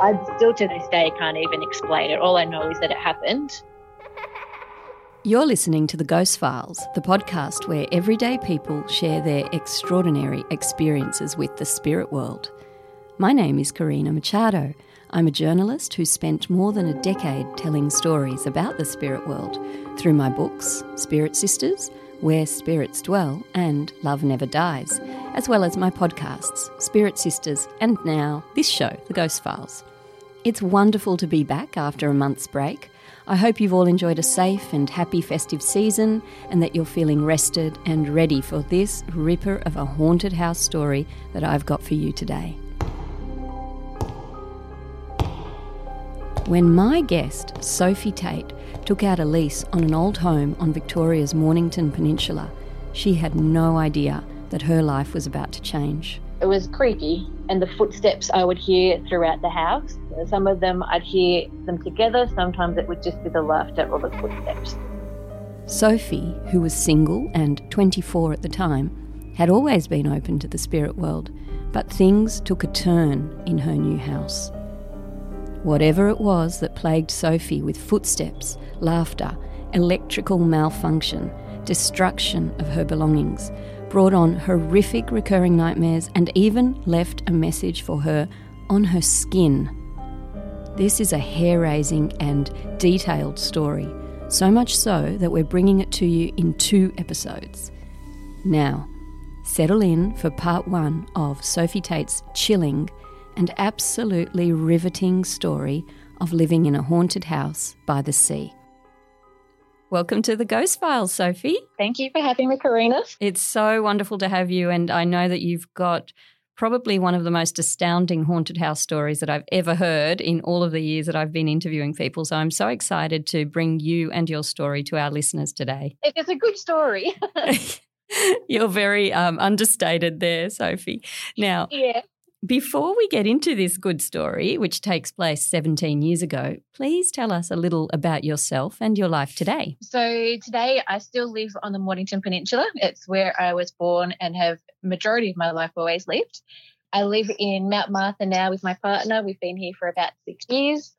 I still to this day can't even explain it. All I know is that it happened. You're listening to The Ghost Files, the podcast where everyday people share their extraordinary experiences with the spirit world. My name is Karina Machado. I'm a journalist who spent more than a decade telling stories about the spirit world through my books, Spirit Sisters, Where Spirits Dwell, and Love Never Dies, as well as my podcasts, Spirit Sisters, and now this show, The Ghost Files. It's wonderful to be back after a month's break. I hope you've all enjoyed a safe and happy festive season and that you're feeling rested and ready for this ripper of a haunted house story that I've got for you today. When my guest, Sophie Tate, took out a lease on an old home on Victoria's Mornington Peninsula, she had no idea that her life was about to change. It was creepy, and the footsteps I would hear throughout the house. Some of them I'd hear them together, sometimes it would just be the laughter or the footsteps. Sophie, who was single and 24 at the time, had always been open to the spirit world, but things took a turn in her new house. Whatever it was that plagued Sophie with footsteps, laughter, electrical malfunction, destruction of her belongings, brought on horrific recurring nightmares and even left a message for her on her skin. This is a hair raising and detailed story, so much so that we're bringing it to you in two episodes. Now, settle in for part one of Sophie Tate's chilling and absolutely riveting story of living in a haunted house by the sea. Welcome to the Ghost Files, Sophie. Thank you for having me, Karina. It's so wonderful to have you, and I know that you've got probably one of the most astounding haunted house stories that I've ever heard in all of the years that I've been interviewing people. So I'm so excited to bring you and your story to our listeners today. It is a good story. You're very um, understated there, Sophie. Now, yeah. Before we get into this good story, which takes place 17 years ago, please tell us a little about yourself and your life today. So, today I still live on the Mornington Peninsula. It's where I was born and have majority of my life always lived. I live in Mount Martha now with my partner. We've been here for about six years.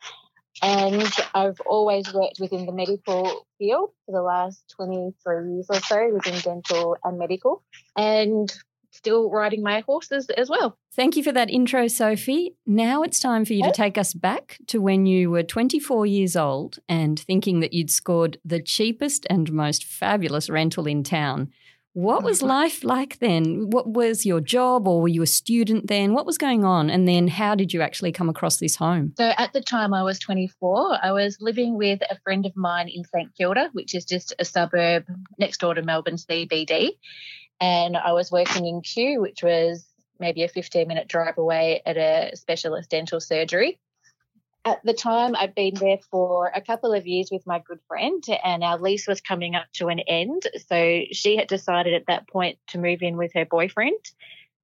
And I've always worked within the medical field for the last 23 years or so within dental and medical. And still riding my horses as well. Thank you for that intro, Sophie. Now it's time for you to take us back to when you were 24 years old and thinking that you'd scored the cheapest and most fabulous rental in town. What was mm-hmm. life like then? What was your job, or were you a student then? What was going on? And then how did you actually come across this home? So, at the time I was 24, I was living with a friend of mine in St Kilda, which is just a suburb next door to Melbourne CBD and I was working in Kew, which was maybe a 15 minute drive away at a specialist dental surgery. At the time, I'd been there for a couple of years with my good friend, and our lease was coming up to an end. So she had decided at that point to move in with her boyfriend.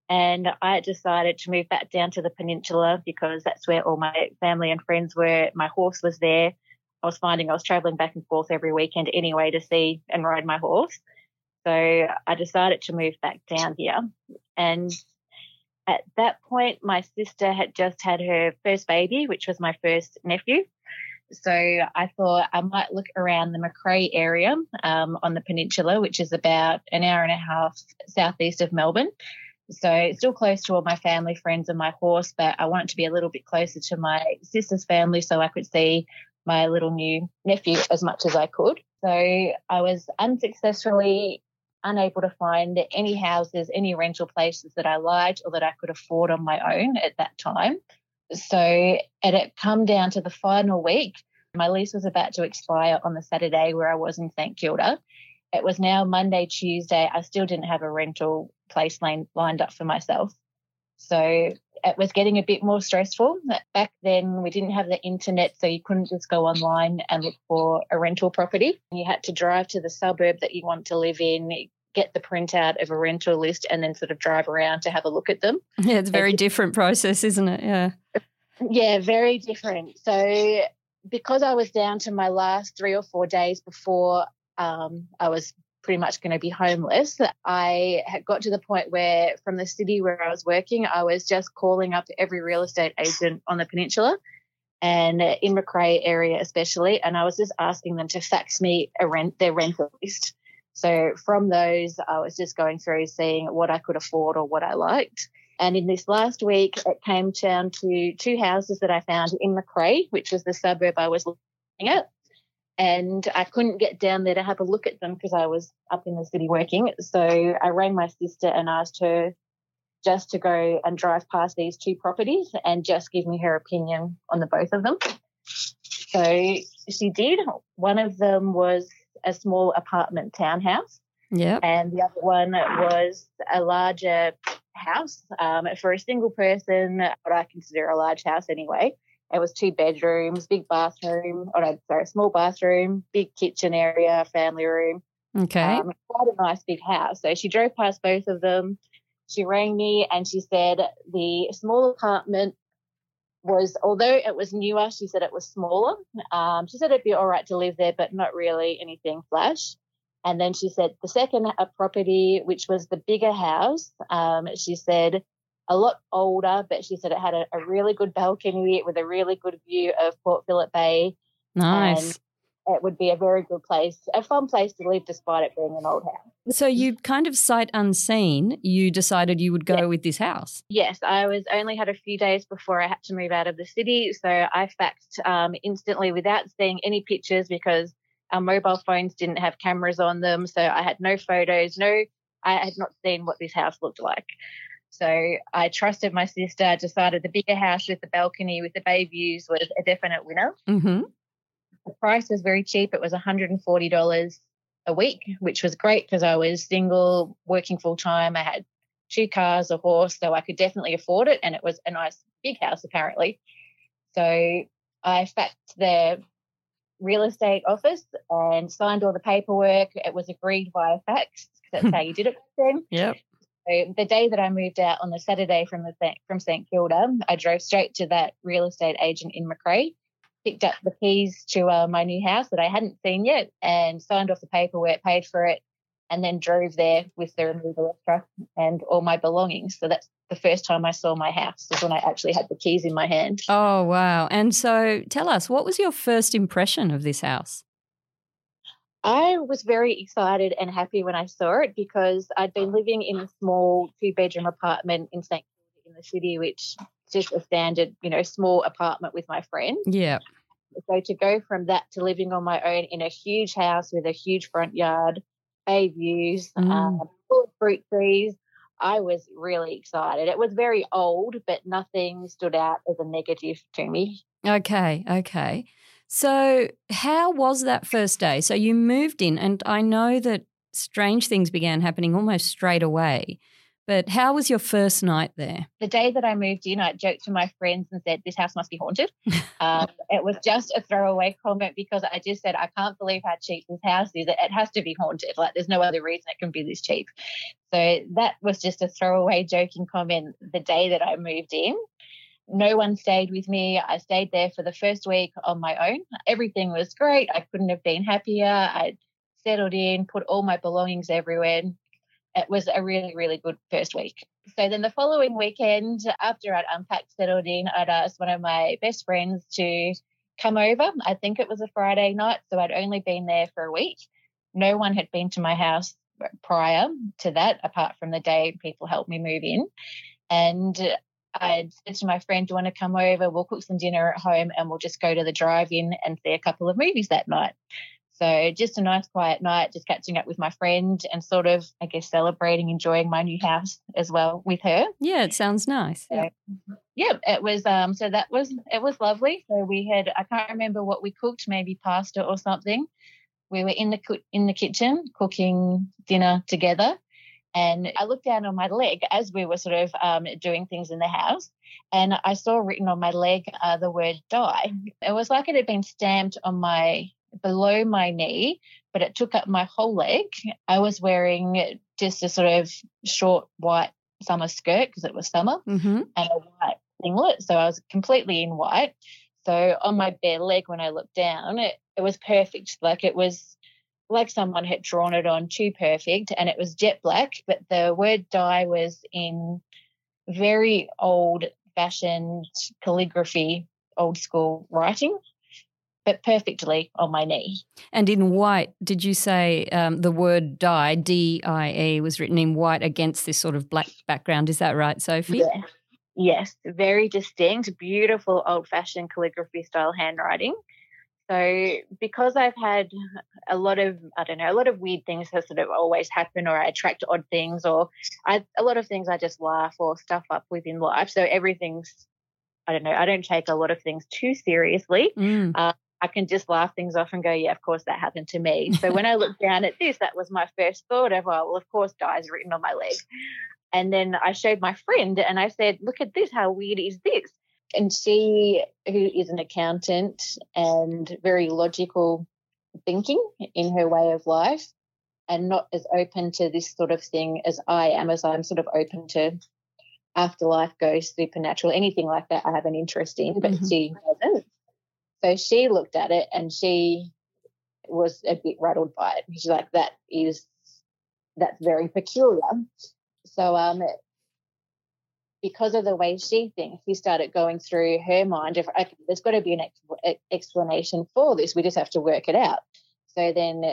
And I had decided to move back down to the peninsula because that's where all my family and friends were. My horse was there. I was finding I was traveling back and forth every weekend anyway to see and ride my horse. So I decided to move back down here. And at that point, my sister had just had her first baby, which was my first nephew. So I thought I might look around the McCrae area um, on the peninsula, which is about an hour and a half southeast of Melbourne. So still close to all my family, friends, and my horse, but I wanted to be a little bit closer to my sister's family so I could see my little new nephew as much as I could. So I was unsuccessfully unable to find any houses, any rental places that I liked or that I could afford on my own at that time. So it had come down to the final week. My lease was about to expire on the Saturday where I was in St Kilda. It was now Monday, Tuesday. I still didn't have a rental place line, lined up for myself. So it was getting a bit more stressful. Back then, we didn't have the internet, so you couldn't just go online and look for a rental property. You had to drive to the suburb that you want to live in, get the printout of a rental list, and then sort of drive around to have a look at them. Yeah, it's a very different process, isn't it? Yeah. Yeah, very different. So because I was down to my last three or four days before um, I was pretty much going to be homeless, I had got to the point where from the city where I was working, I was just calling up every real estate agent on the peninsula and in McCrae area especially, and I was just asking them to fax me a rent their rental list. So from those, I was just going through seeing what I could afford or what I liked. And in this last week, it came down to two houses that I found in McCrae, which was the suburb I was looking at. And I couldn't get down there to have a look at them because I was up in the city working. So I rang my sister and asked her just to go and drive past these two properties and just give me her opinion on the both of them. So she did. One of them was a small apartment townhouse. Yeah. And the other one was a larger house um, for a single person, what I consider a large house anyway. It was two bedrooms, big bathroom, or no, sorry, small bathroom, big kitchen area, family room. Okay. Um, quite a nice big house. So she drove past both of them. She rang me and she said the small apartment was, although it was newer, she said it was smaller. Um, she said it'd be all right to live there, but not really anything flash. And then she said the second property, which was the bigger house, um, she said a lot older, but she said it had a, a, really good balcony with a really good view of Port Phillip Bay. Nice. It would be a very good place, a fun place to live despite it being an old house. So you kind of sight unseen, you decided you would go yes. with this house. Yes, I was only had a few days before I had to move out of the city, so I faxed um, instantly without seeing any pictures because our mobile phones didn't have cameras on them, so I had no photos, no, I had not seen what this house looked like. So I trusted my sister, decided the bigger house with the balcony with the bay views was a definite winner. Mm-hmm. The price was very cheap. It was $140 a week, which was great because I was single, working full time. I had two cars, a horse, so I could definitely afford it. And it was a nice big house, apparently. So I faxed the real estate office and signed all the paperwork. It was agreed via fax. That's how you did it back then. Yep. So the day that I moved out on the Saturday from the from St Kilda, I drove straight to that real estate agent in McCrae, picked up the keys to uh, my new house that I hadn't seen yet, and signed off the paperwork, paid for it, and then drove there with the removal truck and all my belongings. So that's the first time I saw my house was when I actually had the keys in my hand. Oh, wow. And so tell us, what was your first impression of this house? I was very excited and happy when I saw it because I'd been living in a small two bedroom apartment in St. In the city, which is just a standard, you know, small apartment with my friend. Yeah. So to go from that to living on my own in a huge house with a huge front yard, bay views, mm. um, full of fruit trees, I was really excited. It was very old, but nothing stood out as a negative to me. Okay, okay. So, how was that first day? So, you moved in, and I know that strange things began happening almost straight away. But how was your first night there? The day that I moved in, I joked to my friends and said, This house must be haunted. um, it was just a throwaway comment because I just said, I can't believe how cheap this house is. It has to be haunted. Like, there's no other reason it can be this cheap. So that was just a throwaway joking comment the day that I moved in. No one stayed with me. I stayed there for the first week on my own. Everything was great. I couldn't have been happier. I settled in, put all my belongings everywhere, it was a really, really good first week. So then the following weekend, after I'd unpacked, settled in, I'd asked one of my best friends to come over. I think it was a Friday night, so I'd only been there for a week. No one had been to my house prior to that, apart from the day people helped me move in. And I said to my friend, Do you want to come over? We'll cook some dinner at home and we'll just go to the drive in and see a couple of movies that night. So just a nice quiet night, just catching up with my friend and sort of, I guess, celebrating, enjoying my new house as well with her. Yeah, it sounds nice. So, yeah, it was. Um, so that was it was lovely. So we had, I can't remember what we cooked, maybe pasta or something. We were in the in the kitchen cooking dinner together, And I looked down on my leg as we were sort of um, doing things in the house, and I saw written on my leg uh, the word die. It was like it had been stamped on my below my knee, but it took up my whole leg. I was wearing just a sort of short white summer skirt because it was summer Mm-hmm. and a white singlet. So I was completely in white. So on my bare leg, when I looked down, it, it was perfect. Like it was like someone had drawn it on too perfect and it was jet black, but the word die was in very old fashioned calligraphy, old school writing, but perfectly on my knee. And in white, did you say um, the word die, D I E, was written in white against this sort of black background? Is that right, Sophie? Yeah. Yes, very distinct, beautiful old fashioned calligraphy style handwriting. So, because I've had a lot of, I don't know, a lot of weird things that sort of always happen, or I attract odd things, or I, a lot of things I just laugh or stuff up within life. So, everything's, I don't know, I don't take a lot of things too seriously. Mm. I can just laugh things off and go, yeah, of course that happened to me. So when I looked down at this, that was my first thought of, oh, well, of course, dies written on my leg. And then I showed my friend and I said, look at this. How weird is this? And she, who is an accountant and very logical thinking in her way of life and not as open to this sort of thing as I am, as I'm sort of open to afterlife, ghosts, supernatural, anything like that I have an interest in, but Mhm. she doesn't. So she looked at it and she was a bit rattled by it. She's like, that is, that's very peculiar. So, um, because of the way she thinks, she started going through her mind. Okay, there's got to be an ex- explanation for this, we just have to work it out. So then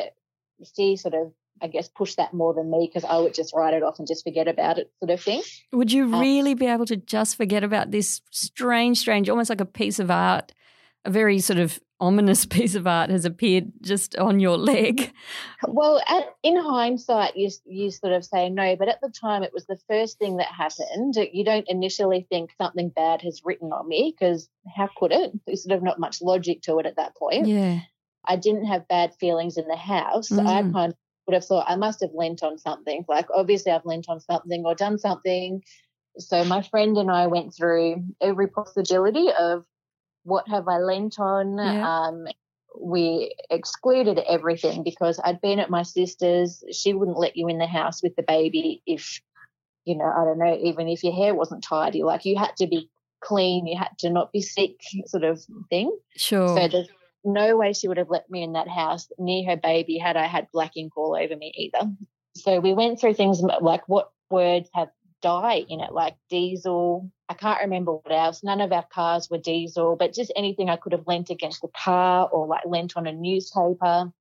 she sort of, I guess, pushed that more than me because I would just write it off and just forget about it, sort of thing. Would you Uh, really be able to just forget about this strange, strange, almost like a piece of art, a very sort of ominous piece of art has appeared just on your leg? Well, at, in hindsight, you you sort of say no, but at the time, it was the first thing that happened. You don't initially think something bad has written on me because how could it? There's sort of not much logic to it at that point. Yeah. I didn't have bad feelings in the house. I Mm. kind of would have thought I must have lent on something. Like obviously, I've lent on something or done something. So my friend and I went through every possibility of what have I lent on. Yeah. Um, we excluded everything because I'd been at my sister's. She wouldn't let you in the house with the baby if, you know, I don't know, even if your hair wasn't tidy. Like you had to be clean, you had to not be sick, sort of thing. Sure. So there's no way she would have let me in that house near her baby had I had black ink all over me either. So we went through things like what words have die in it, like diesel. I can't remember what else. None of our cars were diesel, but just anything I could have lent against the car or like lent on a newspaper.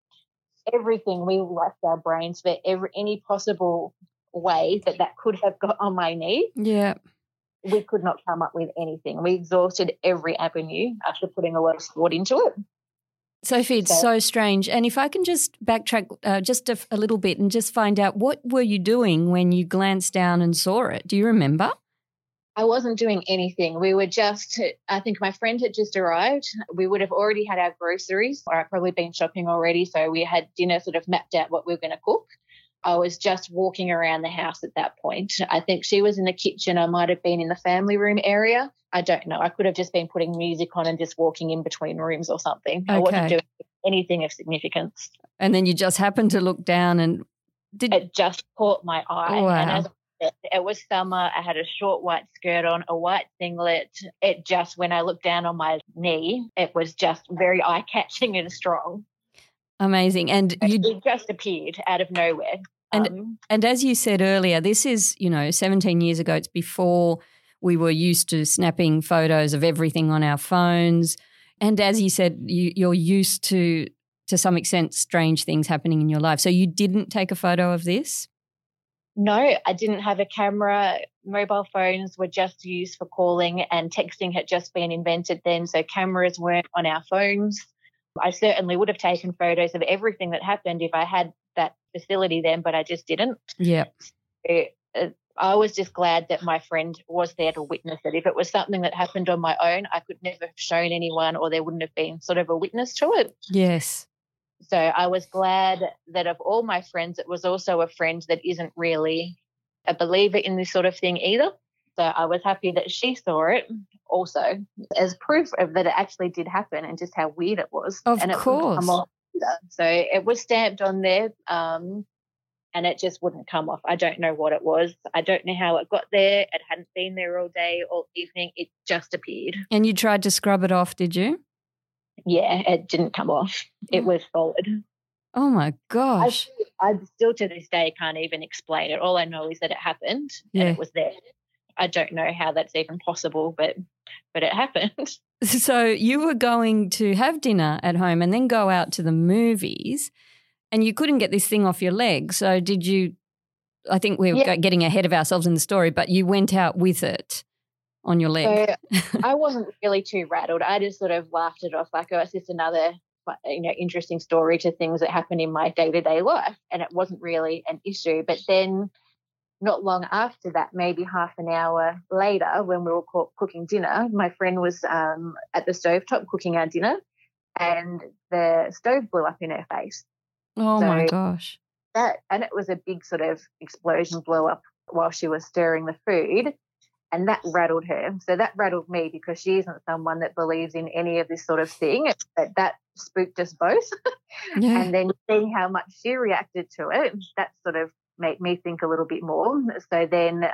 Everything we racked our brains for every any possible way that that could have got on my knee yeah. we could not come up with anything. We exhausted every avenue after putting a lot of thought into it. Sophie, it's So- so strange. And if I can just backtrack uh, just a, a little bit and just find out what were you doing when you glanced down and saw it? Do you remember? I wasn't doing anything. We were just, I think my friend had just arrived. We would have already had our groceries, or I'd probably been shopping already. So we had dinner sort of mapped out what we were going to cook. I was just walking around the house at that point. I think she was in the kitchen. I might have been in the family room area. I don't know. I could have just been putting music on and just walking in between rooms or something. I wasn't Okay. doing anything of significance. And then you just happened to look down and did it just caught my eye. Wow. And as it was summer. I had a short white skirt on, a white singlet. It just, when I looked down on my knee, it was just very eye catching and strong. Amazing. And you it just appeared out of nowhere. And- Um, And as you said earlier, this is, you know, 17 years ago. It's before we were used to snapping photos of everything on our phones. And as you said, you, you're used to, to some extent, strange things happening in your life. So you didn't take a photo of this? no, I didn't have a camera. Mobile phones were just used for calling, and texting had just been invented then. So cameras weren't on our phones. I certainly would have taken photos of everything that happened if I had that facility then, but I just didn't. Yeah. it, it, uh, I was just glad that my friend was there to witness it. If it was something that happened on my own, I could never have shown anyone or there wouldn't have been sort of a witness to it. Yes. So I was glad that of all my friends, it was also a friend that isn't really a believer in this sort of thing either. So I was happy that she saw it also as proof of that it actually did happen and just how weird it was. Of and it course. So it was stamped on there. Um, and it just wouldn't come off. I don't know what it was. I don't know how it got there. It hadn't been there all day, all evening. It just appeared. And you tried to scrub it off, did you? Yeah, it didn't come off. It was solid. Oh my I, gosh. I still to this day can't even explain it. All I know is that it happened Yeah. and it was there. I don't know how that's even possible, but but it happened. So you were going to have dinner at home and then go out to the movies, and you couldn't get this thing off your leg. So did you? I think we're Yeah. getting ahead of ourselves in the story, but you went out with it on your leg. So I wasn't really too rattled. I just sort of laughed it off like, oh, it's just another you know interesting story to things that happen in my day to day life, and it wasn't really an issue. But then, not long after that, maybe half an hour later, when we were cooking dinner, my friend was um, at the stovetop cooking our dinner, and the stove blew up in her face. oh my gosh. that and it was a big sort of explosion blow up while she was stirring the food and that rattled her so that rattled me because she isn't someone that believes in any of this sort of thing but that spooked us both Yeah. and then seeing how much she reacted to it that sort of made me think a little bit more so then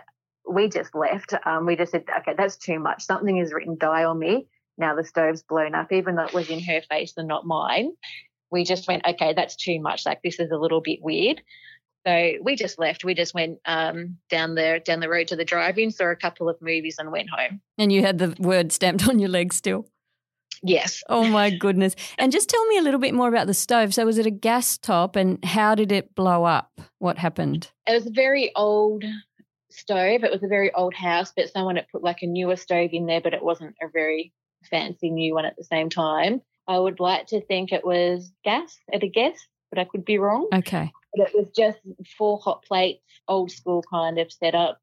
we just left um, we just said okay that's too much something is written die on me now the stove's blown up even though it was in her face and not mine we just went, okay, that's too much. Like this is a little bit weird. So we just left. We just went um, down the down the road to the drive-in, saw a couple of movies, and went home. and you had the word stamped on your leg still. Yes. Oh my goodness. And just tell me a little bit more about the stove. So was it a gas top and how did it blow up? What happened? It was a very old stove. It was a very old house, but someone had put like a newer stove in there, but it wasn't a very fancy new one at the same time. I would like to think it was gas at a guess, but I could be wrong. Okay. But it was just four hot plates, old school kind of setup.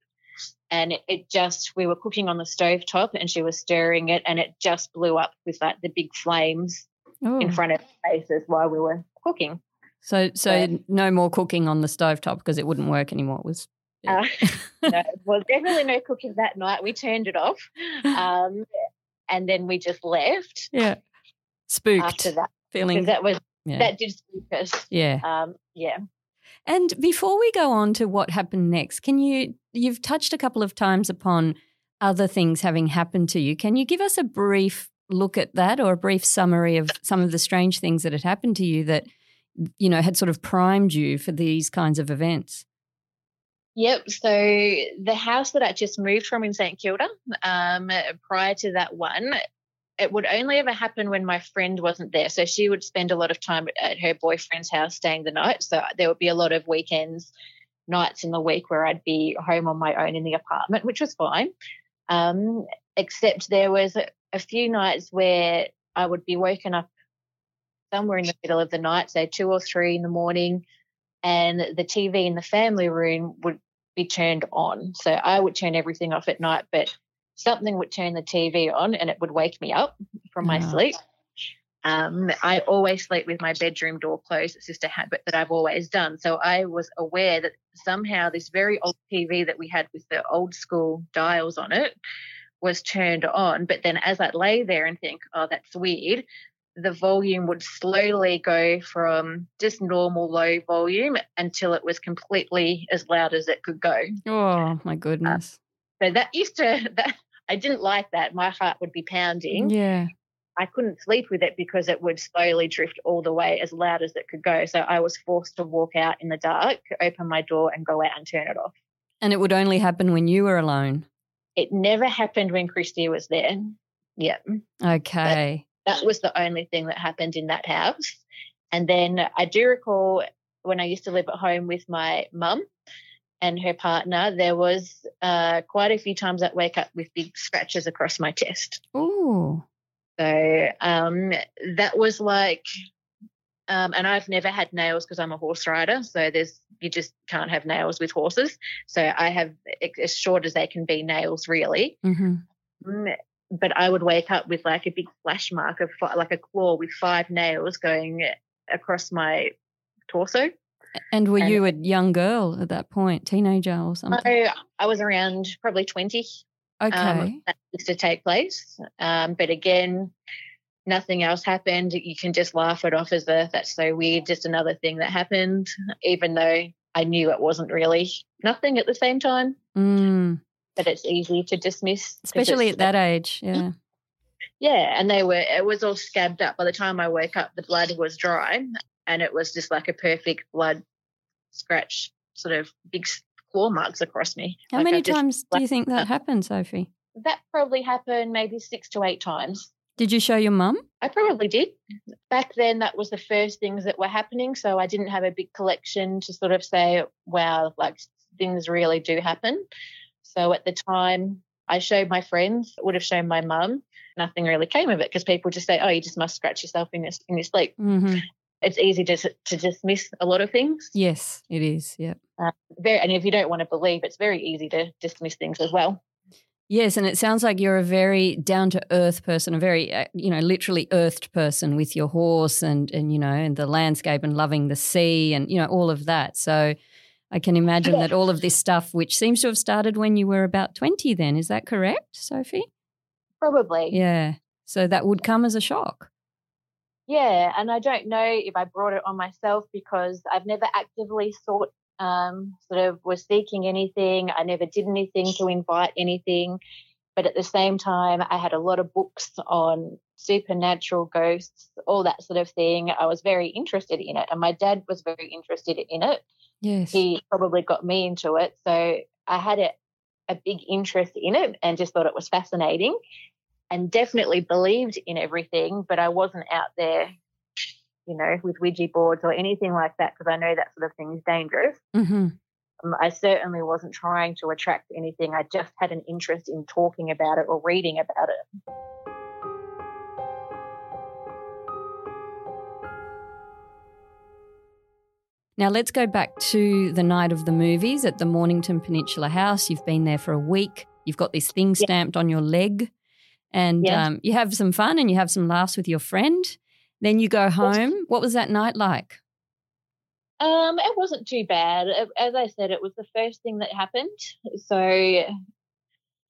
And it, just, we were cooking on the stove top and she was stirring it and it just blew up with like the big flames Oh. in front of our faces while we were cooking. So so Yeah. no more cooking on the stove top because it wouldn't work anymore. It was Uh, no, well, definitely no cooking that night. We turned it off. Um, and then we just left yeah. Spooked. after that. feeling that was, yeah. that did spook us. yeah. Um, yeah. And before we go on to what happened next, can you you've touched a couple of times upon other things having happened to you. Can you give us a brief look at that or a brief summary of some of the strange things that had happened to you that you know had sort of primed you for these kinds of events? Yep. So the house that I just moved from in St Kilda, um, prior to that one, it would only ever happen when my friend wasn't there. So she would spend a lot of time at her boyfriend's house staying the night. So there would be a lot of weekends, nights in the week where I'd be home on my own in the apartment, which was fine. Um, except there was a, a few nights where I would be woken up somewhere in the middle of the night, say two or three in the morning, and the TV in the family room would be turned on. So I would turn everything off at night, but something would turn the TV on and it would wake me up from my sleep. Um, I always sleep with my bedroom door closed. It's just a habit that I've always done. So I was aware that somehow this very old TV that we had with the old school dials on it was turned on. But then as I lay there and think, oh, that's weird, the volume would slowly go from just normal low volume until it was completely as loud as it could go. Oh my goodness. So that used to that I didn't like that. My heart would be pounding. yeah. I couldn't sleep with it because it would slowly drift all the way as loud as it could go. So I was forced to walk out in the dark, open my door and go out and turn it off. And it would only happen when you were alone. It never happened when Christy was there. Yeah. Okay. that was the only thing that happened in that house. And then I do recall when I used to live at home with my mum and her partner, there was uh, quite a few times I'd wake up with big scratches across my chest. Oh. So um, that was like, um, and I've never had nails because I'm a horse rider. So there's you just can't have nails with horses. So I have as short as they can be nails, really. hmm Mm, but I would wake up with like a big splash mark of like a claw with five nails going across my torso. And were And- you a young girl at that point, teenager or something? I, I was around probably 20 okay. um, that used to take place. Um, but again, nothing else happened. You can just laugh it off as a that's so weird, just another thing that happened, even though I knew it wasn't really nothing at the same time. Mm, But it's easy to dismiss. especially at that age. Yeah. Yeah, and they were it was all scabbed up. By the time I woke up, the blood was dry, and it was just like a perfect blood scratch, sort of big claw marks across me. How Like many just- times do you think that happened, Sophie? That probably happened maybe six to eight times. Did you show your mum? I probably did. Back then, that was the first things that were happening. So I didn't have a big collection to sort of say, wow, like things really do happen. So at the time, I showed my friends, would have shown my mum. Nothing really came of it because people just say, oh, you just must scratch yourself in your, in your sleep. hmm It's easy to, to dismiss a lot of things. Yes, it is. Yeah. Very, and if you don't want to believe, it's very easy to dismiss things as well. Yes, and it sounds like you're a very down to earth person, a very uh, you know literally earthed person with your horse and and you know and the landscape and loving the sea and you know all of that. So I can imagine that all of this stuff, which seems to have started when you were about twenty, then is that correct, Sophie? Probably. Yeah. So that would come as a shock. Yeah, and I don't know if I brought it on myself because I've never actively sought, um, sort of was seeking anything. I never did anything to invite anything. But at the same time, I had a lot of books on supernatural ghosts, all that sort of thing. I was very interested in it, and my dad was very interested in it. Yes. He probably got me into it. So I had a, a big interest in it and just thought it was fascinating and definitely believed in everything, but I wasn't out there, you know, with Ouija boards or anything like that because I know that sort of thing is dangerous. hmm Um, I certainly wasn't trying to attract anything. I just had an interest in talking about it or reading about it. Now let's go back to the night of the movies at the Mornington Peninsula House. You've been there for a week. You've got this thing Yeah. stamped on your leg, and Yeah. um, you have some fun and you have some laughs with your friend. Then you go home. What was that night like? Um, it wasn't too bad. As I said, it was the first thing that happened. So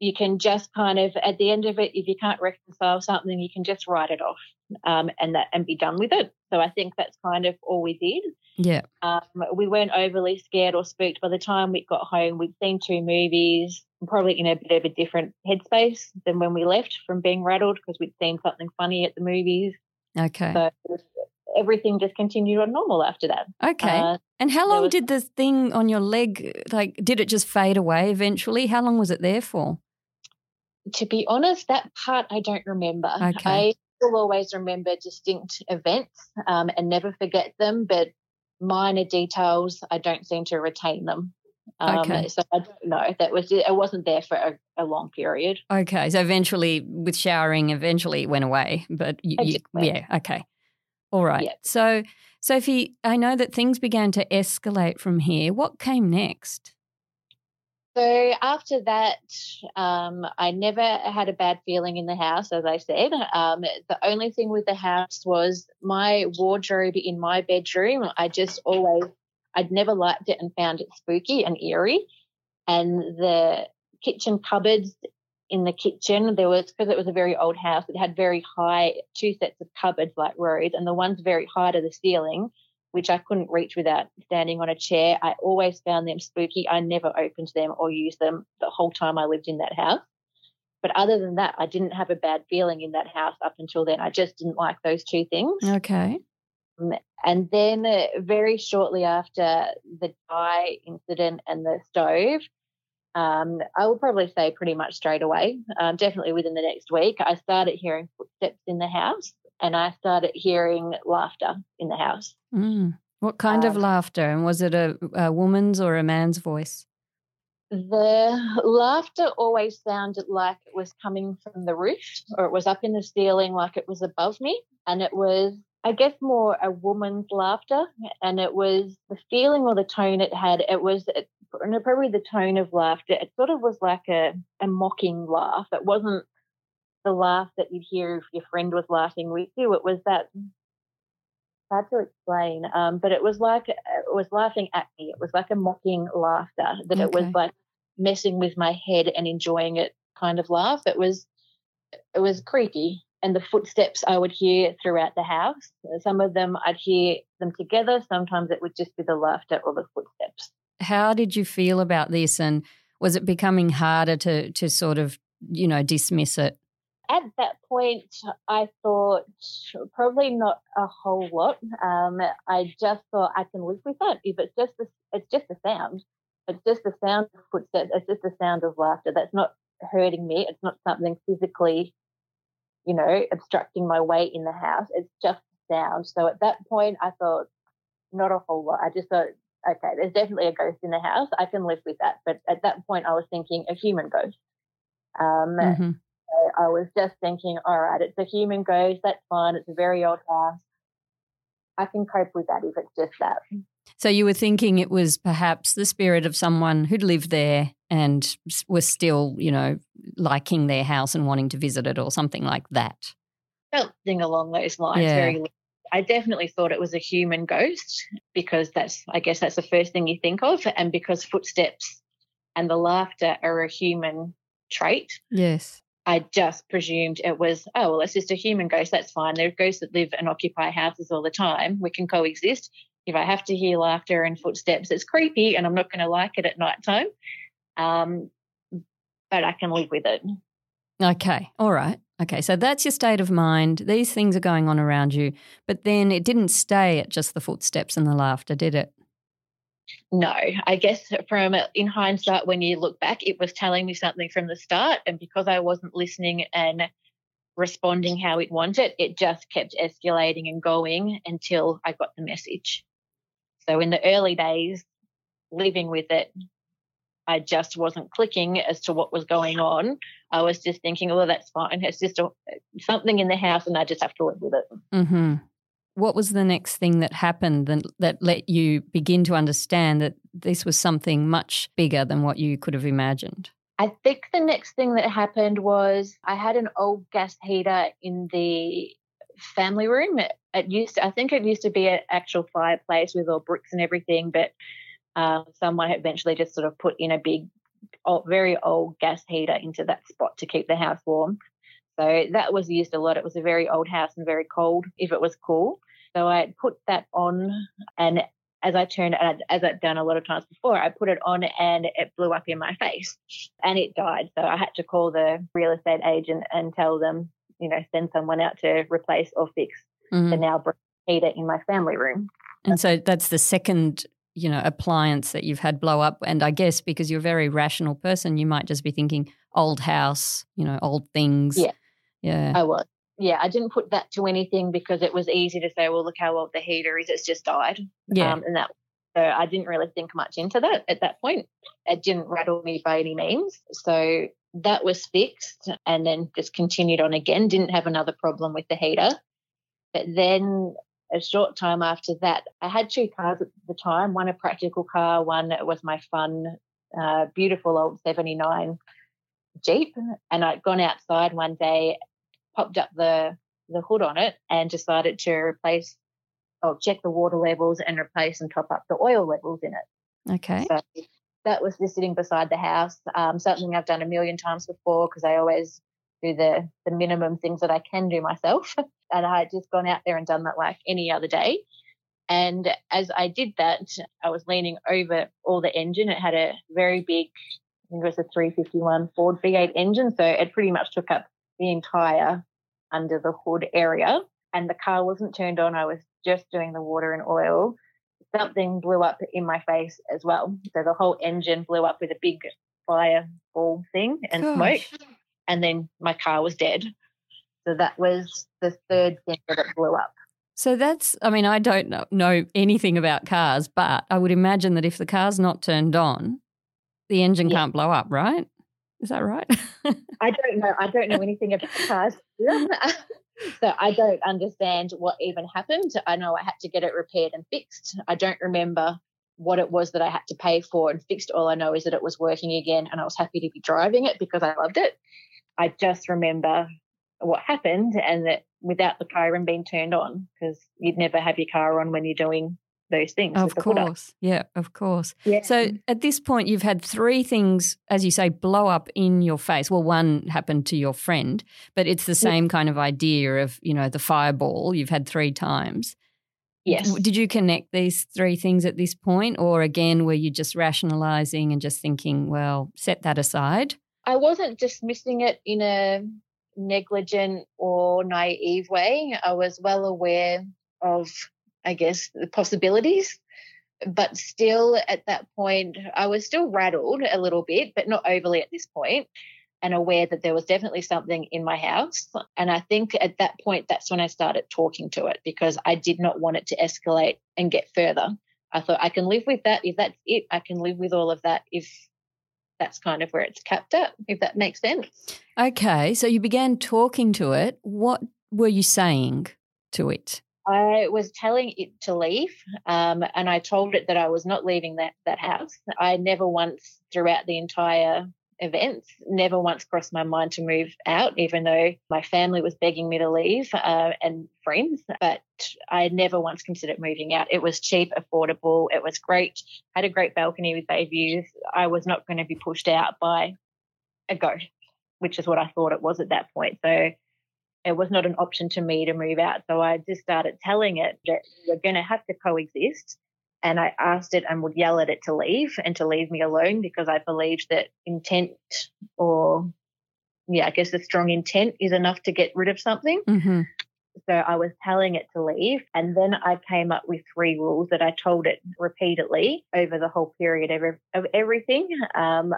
you can just kind of, at the end of it, if you can't reconcile something, you can just write it off um, and that and be done with it. So I think that's kind of all we did. Yeah. Um, we weren't overly scared or spooked. By the time we got home, we'd seen two movies, probably in a bit of a different headspace than when we left from being rattled because we'd seen something funny at the movies. Okay. So everything just continued on normal after that. okay. Uh, and how long was- did the thing on your leg like? Did it just fade away eventually? How long was it there for? to be honest, that part I don't remember. Okay. I will always remember distinct events um, and never forget them, but minor details, I don't seem to retain them. Um, Okay. So I don't know. That was it. wasn't there for a, a long period. Okay. So eventually, with showering, eventually it went away. But you, you, yeah. Okay. All right. Yeah. So, Sophie, I know that things began to escalate from here. What came next? So after that, um, I never had a bad feeling in the house, as I said. Um, the only thing with the house was my wardrobe in my bedroom. I just always, I'd never liked it and found it spooky and eerie. And the kitchen cupboards in the kitchen, there was, because it was a very old house, it had very high, two sets of cupboards like rows, and the ones very high to the ceiling which I couldn't reach without standing on a chair. I always found them spooky. I never opened them or used them the whole time I lived in that house. But other than that, I didn't have a bad feeling in that house up until then. I just didn't like those two things. Okay. And then, uh, very shortly after the dye incident and the stove, um, I would probably say pretty much straight away, um, definitely within the next week, I started hearing footsteps in the house and I started hearing laughter in the house. Mm. What kind of Um, laughter? And was it a, a woman's or a man's voice? The laughter always sounded like it was coming from the roof or it was up in the ceiling like it was above me. And it was, I guess, more a woman's laughter. And it was the feeling or the tone it had. It was it, probably the tone of laughter. It sort of was like a, a mocking laugh. It wasn't the laugh that you'd hear if your friend was laughing with you. It was that mm. hard to explain. Um, but it was like uh, it was laughing at me. It was like a mocking laughter. That it was like messing with my head and enjoying it kind of laugh. It was it was creepy. And the footsteps I would hear throughout the house. Uh, some of them I'd hear them together. Sometimes it would just be the laughter or the footsteps. How did you feel about this? And was it becoming harder to, to sort of, you know, dismiss it? At that point, I thought probably not a whole lot. Um, I just thought I can live with that. If it's just the, it's just the sound, it's just the sound of footsteps. It's just the sound of laughter. That's not hurting me. It's not something physically, you know, obstructing my way in the house. It's just sound. So at that point, I thought not a whole lot. I just thought. Okay, there's definitely a ghost in the house. I can live with that. But at that point, I was thinking a human ghost. Um, Mhm. So I was just thinking, all right, it's a human ghost. That's fine. It's a very old house. I can cope with that if it's just that. So you were thinking it was perhaps the spirit of someone who'd lived there and was still, you know, liking their house and wanting to visit it or something like that. Something along those lines. Yeah. Very. I definitely thought it was a human ghost because that's, I guess, that's the first thing you think of, and because footsteps and the laughter are a human trait. Yes. I just presumed it was, oh, well, it's just a human ghost. That's fine. There are ghosts that live and occupy houses all the time. We can coexist. If I have to hear laughter and footsteps, it's creepy and I'm not going to like it at night time. Um, but I can live with it. Okay. All right. Okay. So that's your state of mind. These things are going on around you. But then it didn't stay at just the footsteps and the laughter, did it? No, I guess from in hindsight, when you look back, it was telling me something from the start. And because I wasn't listening and responding how it wanted, it just kept escalating and going until I got the message. So in the early days, living with it, I just wasn't clicking as to what was going on. I was just thinking, oh, that's fine. It's just a, something in the house and I just have to live with it. Mm-hmm. What was the next thing that happened that, that let you begin to understand that this was something much bigger than what you could have imagined? I think the next thing that happened was I had an old gas heater in the family room. It, it used to, I think it used to be an actual fireplace with all bricks and everything, but um, someone had eventually just sort of put in a big, old, very old gas heater into that spot to keep the house warm. So that was used a lot. It was a very old house and very cold if it was cool. So I had put that on, and as I turned, as I'd done a lot of times before, I put it on and it blew up in my face and it died. So I had to call the real estate agent and tell them, you know, send someone out to replace or fix Mhm. the now broken heater in my family room. And so that's the second, you know, appliance that you've had blow up. And I guess because you're a very rational person, you might just be thinking old house, you know, old things. Yeah. Yeah. I was. Yeah, I didn't put that to anything because it was easy to say, well, look how old the heater is. It's just died. Yeah. Um, and that, so I didn't really think much into that at that point. It didn't rattle me by any means. So that was fixed and then just continued on again. Didn't have another problem with the heater. But then a short time after that, I had two cars at the time one a practical car, one was my fun, uh, beautiful old 79 Jeep. And I'd gone outside one day, popped up the, the hood on it, and decided to replace or check the water levels and replace and top up the oil levels in it. okay. So that was just sitting beside the house. Um, something I've done a million times before because I always do the the minimum things that I can do myself. And I had just gone out there and done that like any other day. And as I did that, I was leaning over all the engine. It had a very big, I think it was a 351 Ford V8 engine. So it pretty much took up the entire under the hood area. And the car wasn't turned on. I was just doing the water and oil something blew up in my face as well. So the whole engine blew up with a big fireball thing and Gosh. smoke. And then my car was dead. So that was the third thing that blew up. So that's, I mean, I don't know, know anything about cars, but I would imagine that if the car's not turned on, the engine Yeah. can't blow up, right? Is that right? I don't know. I don't know anything about cars. so I don't understand what even happened. I know I had to get it repaired and fixed. I don't remember what it was that I had to pay for and fixed. All I know is that it was working again and I was happy to be driving it because I loved it. I just remember what happened and that without the car even being turned on because you'd never have your car on when you're doing those things. Of course. Yeah, of course. Yeah. So at this point, you've had three things, as you say, blow up in your face. Well, one happened to your friend, but it's the same kind of idea of, you know, the fireball you've had three times. Yes. Did you connect these three things at this point? Or again, were you just rationalizing and just thinking, well, set that aside? I wasn't dismissing it in a negligent or naive way. I was well aware of, I guess, the possibilities. But still, at that point, I was still rattled a little bit, but not overly at this point, and aware that there was definitely something in my house. And I think at that point, that's when I started talking to it because I did not want it to escalate and get further. I thought I can live with that. If that's it, I can live with all of that if that's kind of where it's capped at, if that makes sense. Okay. So you began talking to it. What were you saying to it? I was telling it to leave, um, and I told it that I was not leaving that, that house. I never once, throughout the entire events, never once crossed my mind to move out, even though my family was begging me to leave uh, and friends. But I never once considered moving out. It was cheap, affordable, it was great, had a great balcony with bay views. I was not going to be pushed out by a ghost, which is what I thought it was at that point. So it was not an option to me to move out. So I just started telling it that we're going to have to coexist. And I asked it and would yell at it to leave and to leave me alone because I believed that intent or, yeah, I guess a strong intent is enough to get rid of something. Mm-hmm. So I was telling it to leave. And then I came up with three rules that I told it repeatedly over the whole period of, of everything. Um,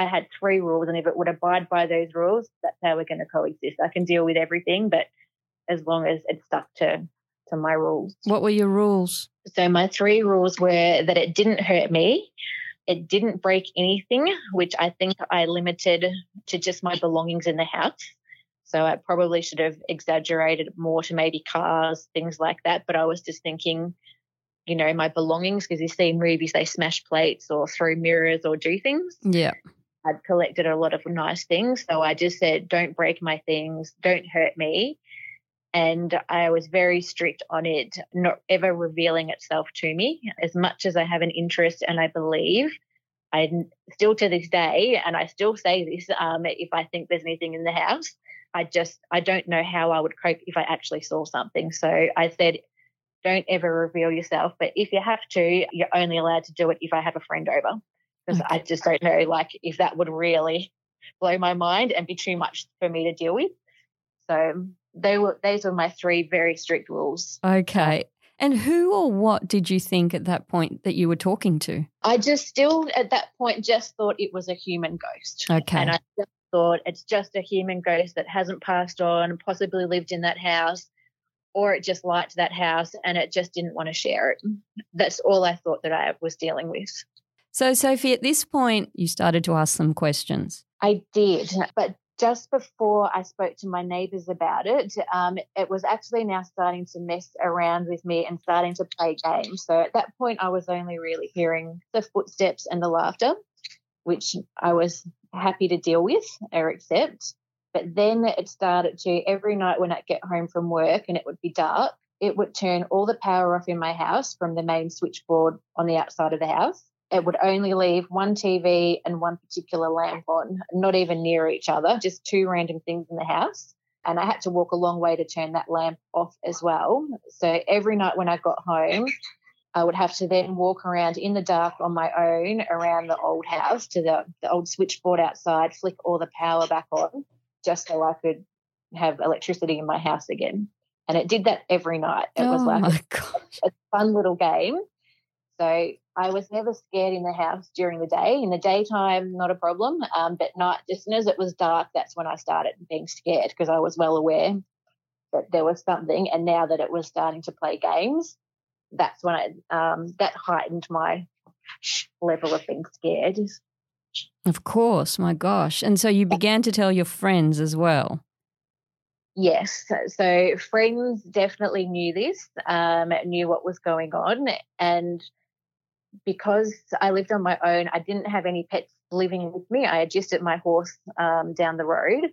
I had three rules, and if it would abide by those rules, that's how we're going to coexist. I can deal with everything, but as long as it stuck to to my rules. What were your rules? So my three rules were that it didn't hurt me, it didn't break anything, which I think I limited to just my belongings in the house. So I probably should have exaggerated more to maybe cars, things like that. But I was just thinking, you know, my belongings, because you see in movies they smash plates or throw mirrors or do things. Yeah. I'd collected a lot of nice things. So I just said, don't break my things, don't hurt me. And I was very strict on it, not ever revealing itself to me. As much as I have an interest and I believe, I still to this day, and I still say this um, if I think there's anything in the house, I just, I don't know how I would cope if I actually saw something. So I said, don't ever reveal yourself. But if you have to, you're only allowed to do it if I have a friend over because I just don't know like if that would really blow my mind and be too much for me to deal with. So they were those were my three very strict rules. Okay. And who or what did you think at that point that you were talking to? I just still at that point just thought it was a human ghost. Okay. And I just thought it's just a human ghost that hasn't passed on, possibly lived in that house, or it just liked that house and it just didn't want to share it. That's all I thought that I was dealing with. So, Sophie, at this point, you started to ask some questions. I did, but just before I spoke to my neighbours about it, um, it was actually now starting to mess around with me and starting to play games. So at that point, I was only really hearing the footsteps and the laughter, which I was happy to deal with or accept. But then it started to every night when I'd get home from work and it would be dark, it would turn all the power off in my house from the main switchboard on the outside of the house it would only leave one TV and one particular lamp on, not even near each other, just two random things in the house. And I had to walk a long way to turn that lamp off as well. So every night when I got home, I would have to then walk around in the dark on my own around the old house to the, the old switchboard outside, flick all the power back on just so I could have electricity in my house again. And it did that every night. It oh was like a, a fun little game. So I was never scared in the house during the day. In the daytime, not a problem. Um, but night, just as soon as it was dark, that's when I started being scared because I was well aware that there was something. And now that it was starting to play games, that's when I um, that heightened my level of being scared. Of course, my gosh. And so you began to tell your friends as well. Yes. So, so friends definitely knew this, um, knew what was going on. And because I lived on my own, I didn't have any pets living with me. I had just agisted my horse um, down the road.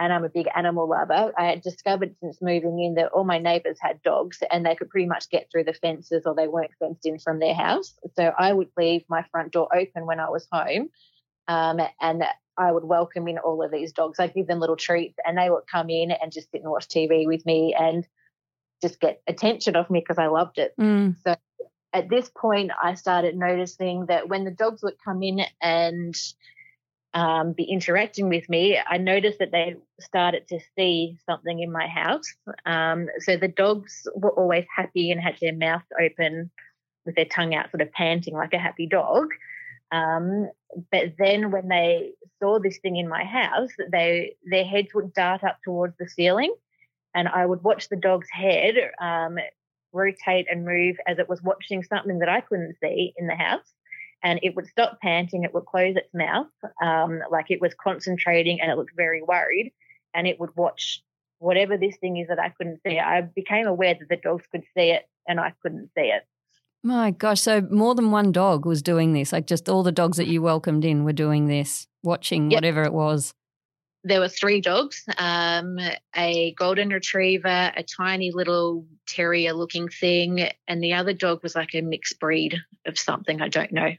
and I'm a big animal lover. I had discovered since moving in that all my neighbours had dogs and they could pretty much get through the fences or they weren't fenced in from their house. So I would leave my front door open when I was home um, and I would welcome in all of these dogs. I'd give them little treats and they would come in and just sit and watch TV with me and just get attention off me because I loved it. Mm. So at this point, I started noticing that when the dogs would come in and um, be interacting with me, I noticed that they started to see something in my house. Um, so the dogs were always happy and had their mouth open with their tongue out, sort of panting like a happy dog. Um, but then when they saw this thing in my house, they their heads would dart up towards the ceiling, and I would watch the dog's head um, rotate and move as it was watching something that I couldn't see in the house and it would stop panting, it would close its mouth, um, like it was concentrating and it looked very worried, and it would watch whatever this thing is that I couldn't see. I became aware that the dogs could see it and I couldn't see it. My gosh, so more than one dog was doing this. Like just all the dogs that you welcomed in were doing this, watching Yep. whatever it was. There were three dogs, um, a golden retriever, a tiny little terrier looking thing, and the other dog was like a mixed breed of something, I don't know,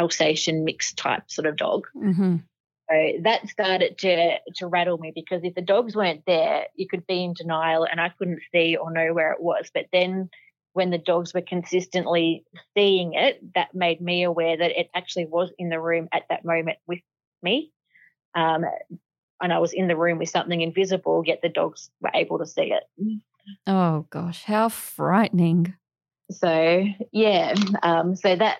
Alsatian mixed type sort of dog. hmm So that started to to rattle me because if the dogs weren't there, you could be in denial and I couldn't see or know where it was. But then when the dogs were consistently seeing it, that made me aware that it actually was in the room at that moment with me. Um, and I was in the room with something invisible, yet the dogs were able to see it. Oh gosh, how frightening. So yeah, um, so that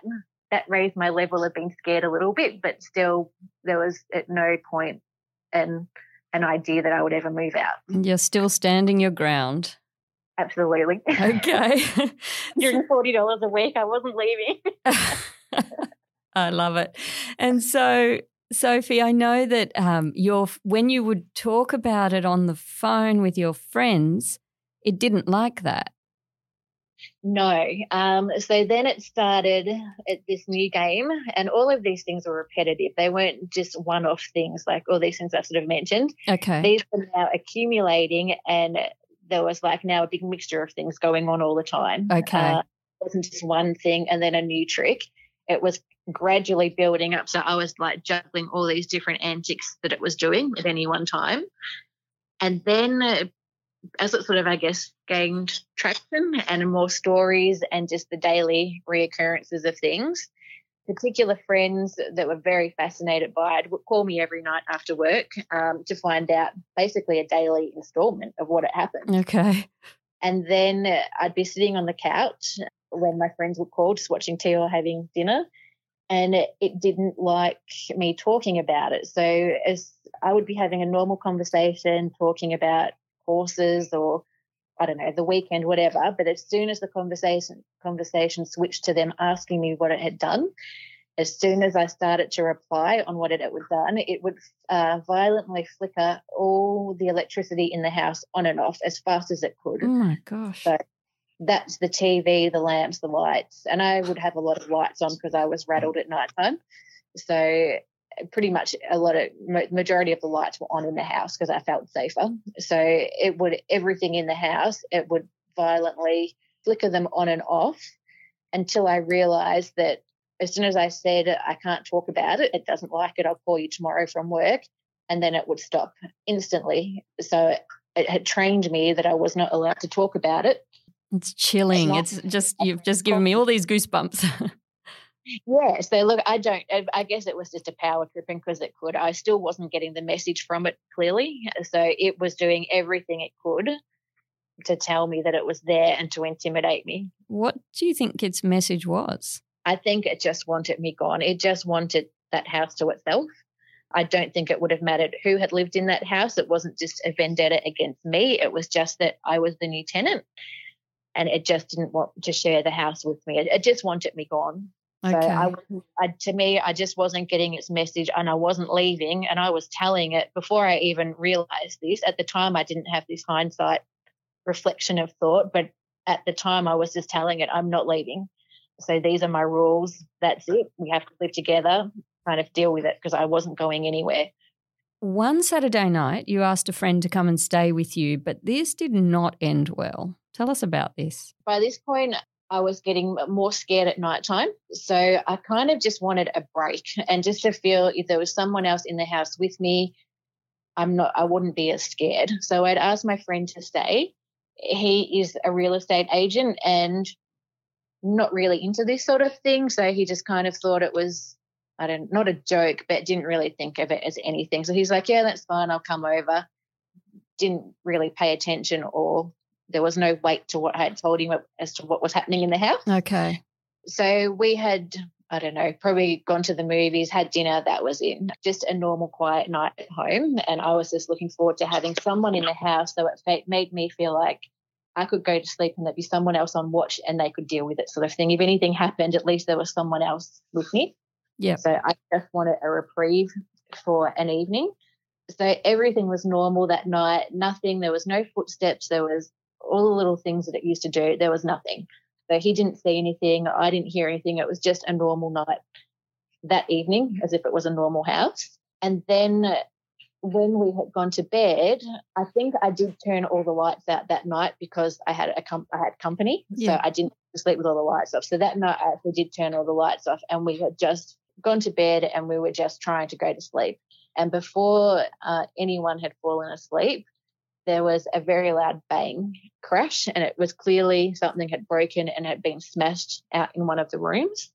that raised my level of being scared a little bit, but still there was at no point an an idea that I would ever move out. You're still standing your ground. Absolutely. Okay. Hundred forty dollars a week. I wasn't leaving. I love it. And so, Sophie, I know that um, your when you would talk about it on the phone with your friends, it didn't like that. No. Um, so then it started at this new game, and all of these things were repetitive. They weren't just one off things like all these things I sort of mentioned. Okay. These were now accumulating, and there was like now a big mixture of things going on all the time. Okay. Uh, it wasn't just one thing and then a new trick. It was gradually building up. So I was like juggling all these different antics that it was doing at any one time. And then uh, as it sort of, I guess, gained traction and more stories and just the daily reoccurrences of things, particular friends that were very fascinated by it would call me every night after work um, to find out basically a daily installment of what had happened. okay. And then uh, I'd be sitting on the couch when my friends would call, just watching tea or having dinner. And it, it didn't like me talking about it. So as I would be having a normal conversation, talking about horses or I don't know, the weekend, whatever. But as soon as the conversation conversation switched to them asking me what it had done, as soon as I started to reply on what it had done, it would uh, violently flicker all the electricity in the house on and off as fast as it could Oh my gosh. So- that's the TV, the lamps, the lights. And I would have a lot of lights on because I was rattled at night time. So pretty much a lot of majority of the lights were on in the house because I felt safer. So it would everything in the house, it would violently flicker them on and off until I realized that as soon as I said I can't talk about it, it doesn't like it, I'll call you tomorrow from work, and then it would stop instantly. So it had trained me that I was not allowed to talk about it It's chilling. not- It's just you've just given me all these goosebumps. Yeah, so look, I don't, I- I guess it was just a power tripping because it could. I still wasn't getting the message from it clearly. So it was doing everything it could to tell me that it was there and to intimidate me. what do you think its message was? I think it just wanted me gone. It just wanted that house to itself. I don't think it would have mattered who had lived in that house. It wasn't just a vendetta against me. It was just that I was the new tenant and it just didn't want to share the house with me. It, it just wanted me gone. So Okay. I, I, to me, I just wasn't getting its message, and I wasn't leaving. And I was telling it before I even realized this. At the time, I didn't have this hindsight reflection of thought, but at the time, I was just telling it, I'm not leaving. So these are my rules. That's it. We have to live together. Kind of deal with it because I wasn't going anywhere. One Saturday night, you asked a friend to come and stay with you, but this did not end well. Tell us about this. By this point, I was getting more scared at night time. So I kind of just wanted a break and just to feel if there was someone else in the house with me, I'm not, I wouldn't be as scared. So I'd asked my friend to stay. He is a real estate agent and not really into this sort of thing. So he just kind of thought it was I don't not a joke, but didn't really think of it as anything. So he's like, Yeah, that's fine, I'll come over. Didn't really pay attention or there was no weight to what I had told him as to what was happening in the house. Okay. So we had, I don't know, probably gone to the movies, had dinner, that was it. Just a normal, quiet night at home. And I was just looking forward to having someone in the house. So it made me feel like I could go to sleep and there'd be someone else on watch and they could deal with it, sort of thing. If anything happened, at least there was someone else with me. Yeah. So I just wanted a reprieve for an evening. So everything was normal that night. Nothing. There was no footsteps. There was all the little things that it used to do. There was nothing. So he didn't see anything. I didn't hear anything. It was just a normal night that evening, as if it was a normal house. And then when we had gone to bed, I think I did turn all the lights out that night because I had a com- I had company, yeah. so I didn't sleep with all the lights off. So that night I actually did turn all the lights off, and we had just gone to bed and we were just trying to go to sleep. And before uh, anyone had fallen asleep, there was a very loud bang crash, and it was clearly something had broken and had been smashed out in one of the rooms.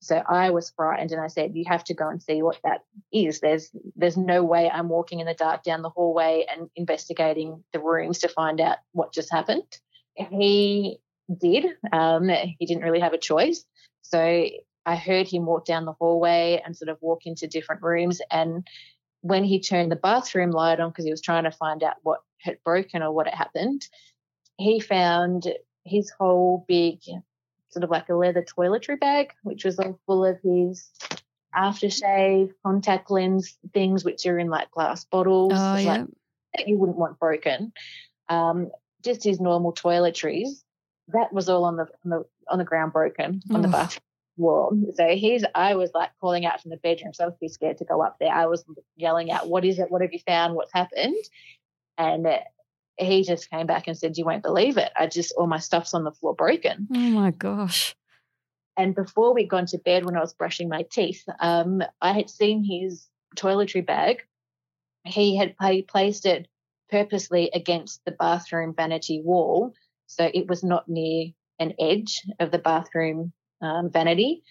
So I was frightened, and I said, "You have to go and see what that is. There's there's no way I'm walking in the dark down the hallway and investigating the rooms to find out what just happened." He did. Um, he didn't really have a choice. So I heard him walk down the hallway and sort of walk into different rooms. And when he turned the bathroom light on, because he was trying to find out what had broken or what had happened, he found his whole big, sort of like a leather toiletry bag, which was all full of his aftershave, contact lens things, which are in like glass bottles. Oh, yeah. Like, that you wouldn't want broken. Um, just his normal toiletries. That was all on the on the, on the ground broken on the bathroom wall. So he's, I was like calling out from the bedroom. So I was too scared to go up there. I was yelling out, What is it? What have you found? What's happened? And he just came back and said, You won't believe it. I just, all my stuff's on the floor broken. Oh my gosh. And before we'd gone to bed, when I was brushing my teeth, um, I had seen his toiletry bag. He had placed it purposely against the bathroom vanity wall. So it was not near an edge of the bathroom um, vanity.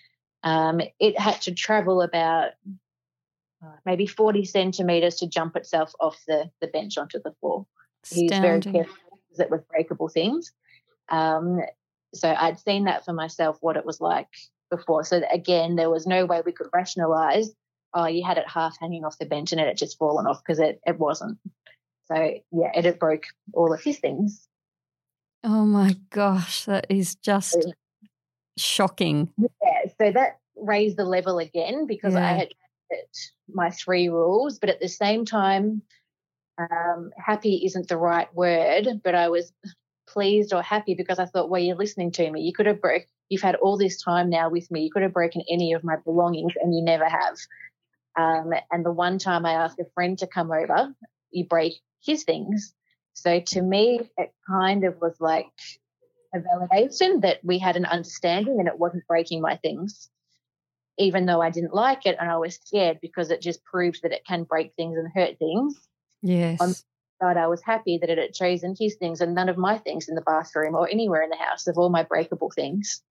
Um, it had to travel about uh, maybe 40 centimeters to jump itself off the, the bench onto the floor. He's very careful because it was breakable things. Um, so I'd seen that for myself, what it was like before. So again, there was no way we could rationalize, oh, you had it half hanging off the bench and it had just fallen off because it, it wasn't. So yeah, it had broke all of his things. Oh my gosh, that is just shocking. Yeah, so that raised the level again because yeah. I had my three rules, but at the same time, um, happy isn't the right word, but I was pleased or happy because I thought, well, you're listening to me. You could have broke. You've had all this time now with me. You could have broken any of my belongings, and you never have. Um, and the one time I asked a friend to come over, you break his things. So to me, it kind of was like a validation that we had an understanding and it wasn't breaking my things, even though I didn't like it and I was scared because it just proved that it can break things and hurt things. Yes. On side, I was happy that it had chosen his things and none of my things in the bathroom or anywhere in the house of all my breakable things.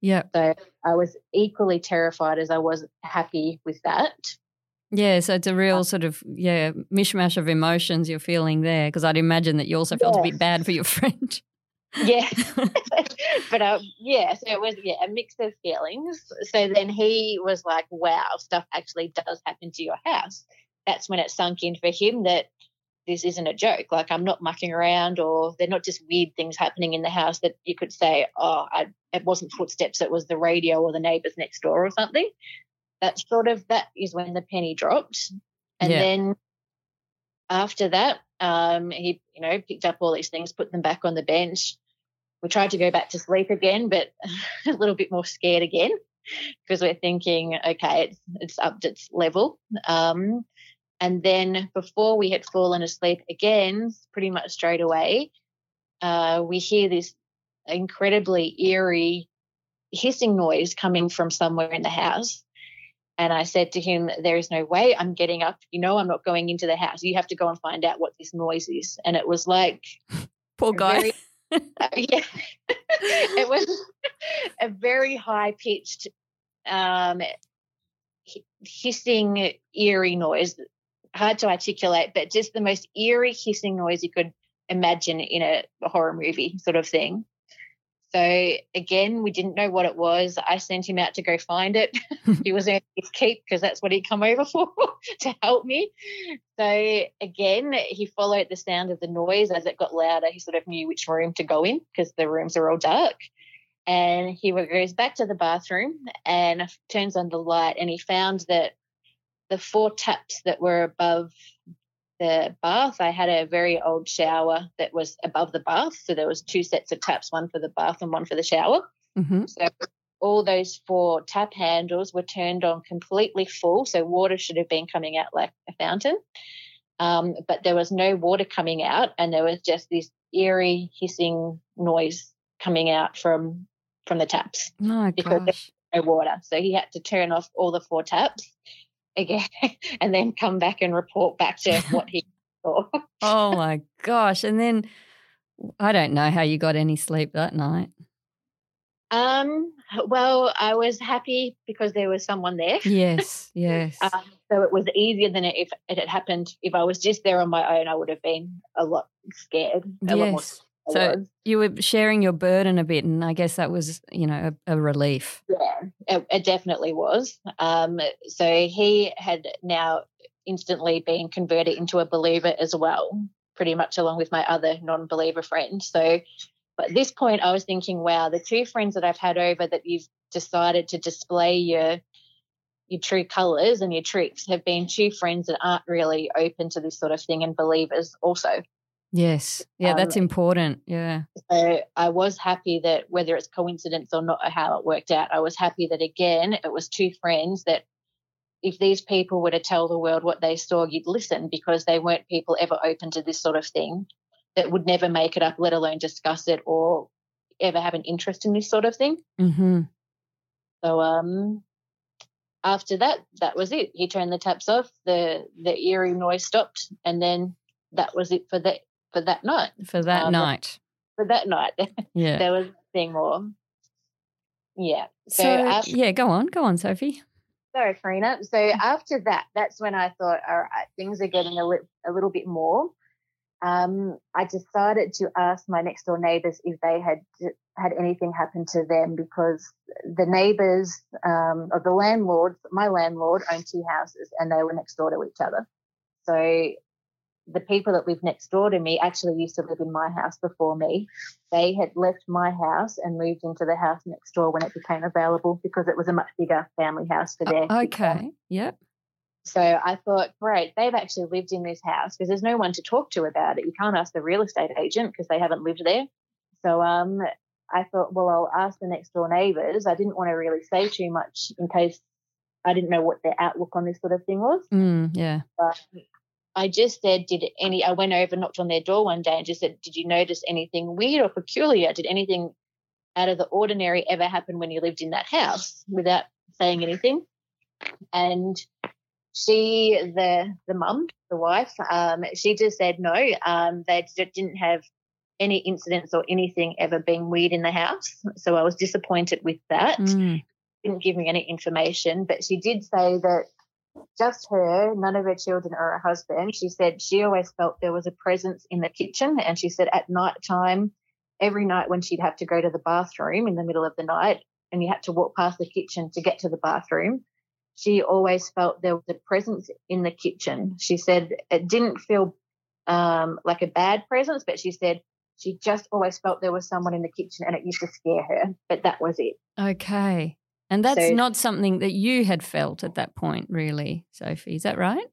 Yeah. So I was equally terrified as I was happy with that. Yeah, so it's a real uh, sort of yeah mishmash of emotions you're feeling there because I'd imagine that you also felt yes. a bit bad for your friend. Yeah. but um, yeah, so it was yeah a mix of feelings. So then he was like, "Wow, stuff actually does happen to your house." That's when it sunk in for him that this isn't a joke. Like I'm not mucking around, or they're not just weird things happening in the house that you could say, "Oh, I, it wasn't footsteps; it was the radio or the neighbors next door or something." That sort of that is when the penny dropped, and yeah. then after that, um, he, you know, picked up all these things, put them back on the bench. We tried to go back to sleep again, but a little bit more scared again because we're thinking, okay, it's it's upped its level. Um, And then before we had fallen asleep again, pretty much straight away, uh, we hear this incredibly eerie hissing noise coming from somewhere in the house. And I said to him, There is no way I'm getting up. You know, I'm not going into the house. You have to go and find out what this noise is. And it was like, Poor guy. very- uh, yeah, it was a very high pitched, um, hissing, eerie noise. Hard to articulate, but just the most eerie hissing noise you could imagine in a, a horror movie, sort of thing. So again, we didn't know what it was. I sent him out to go find it. he was earning his keep because that's what he'd come over for to help me. So again, he followed the sound of the noise as it got louder. He sort of knew which room to go in because the rooms are all dark. And he goes back to the bathroom and turns on the light, and he found that the four taps that were above the bath, I had a very old shower that was above the bath. So there was two sets of taps, one for the bath and one for the shower. hmm So all those four tap handles were turned on completely full. So water should have been coming out like a fountain. Um, but there was no water coming out, and there was just this eerie hissing noise coming out from from the taps. Oh, Because- gosh. No water. So he had to turn off all the four taps again, and then come back and report back to what he saw. Oh, my gosh. And then I don't know how you got any sleep that night. Um, well, I was happy because there was someone there. Yes, yes. Um, so it was easier than if it had happened. If I was just there on my own, I would have been a lot scared. A lot more yes. So was. you were sharing your burden a bit, and I guess that was, you know, a, a relief. Yeah, it, it definitely was. Um, so he had now instantly been converted into a believer as well, pretty much along with my other non-believer friend. So, but at this point, I was thinking, wow, the two friends that I've had over that you've decided to display your your true colours and your tricks have been two friends that aren't really open to this sort of thing and believers also. Yes. Yeah, that's Um, important. Yeah. So I was happy that whether it's coincidence or not, how it worked out, I was happy that again it was two friends that if these people were to tell the world what they saw, you'd listen because they weren't people ever open to this sort of thing that would never make it up, let alone discuss it or ever have an interest in this sort of thing. hmm So um after that, that was it. He turned the taps off, the the eerie noise stopped, and then that was it for that for that night. For that Um, night. For that night. Yeah. there was nothing more. Yeah. So, So, after, yeah, go on. Go on, Sophie. sorry, Karina. So after that, that's when I thought, all right, things are getting a, li- a little bit more. Um, I decided to ask my next door neighbours if they had had anything happen to them because the neighbours um, or the landlords, my landlord owned two houses and they were next door to each other. So the people that lived next door to me actually used to live in my house before me. They had left my house and moved into the house next door when it became available because it was a much bigger family house for their Uh, okay. Yep. so I thought, great, they've actually lived in this house because there's no one to talk to about it. You can't ask the real estate agent because they haven't lived there. So um, I thought, well, I'll ask the next door neighbours. I didn't want to really say too much in case I didn't know what their outlook on this sort of thing was. Mm, yeah. But I just said, did any, I went over, knocked on their door one day and just said, did you notice anything weird or peculiar? Did anything out of the ordinary ever happen when you lived in that house without saying anything? And she, the, the mum, the wife, um, she just said no. Um, they didn't have any incidents or anything ever being weird in the house. So I was disappointed with that Mm, didn't give me any information, but she did say that just her, none of her children or her husband, she said she always felt there was a presence in the kitchen. And she said at night time, every night when she'd have to go to the bathroom in the middle of the night and you had to walk past the kitchen to get to the bathroom, she always felt there was a presence in the kitchen. She said it didn't feel um, like a bad presence, but she said she just always felt there was someone in the kitchen and it used to scare her, but that was it. okay. And that's So- not something that you had felt at that point, really, Sophie. Is that right?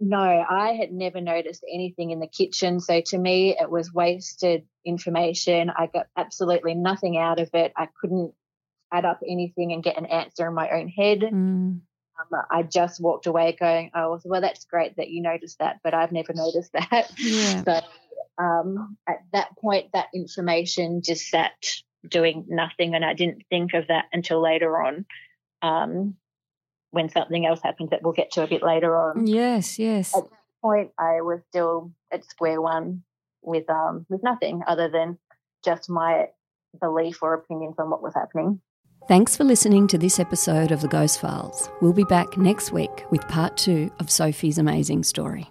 No, I had never noticed anything in the kitchen. So to me, it was wasted information. I got absolutely nothing out of it. I couldn't add up anything and get an answer in my own head. Mm, um, I just walked away going, oh, well, that's great that you noticed that, but I've never noticed that. Yeah. So um, at that point, that information just sat doing nothing, and I didn't think of that until later on. Um, when something else happened that we'll get to a bit later on. Yes, yes. At that point, I was still at square one with um with nothing other than just my belief or opinions on what was happening. Thanks for listening to this episode of The Ghost Files. We'll be back next week with part two of Sophie's amazing story.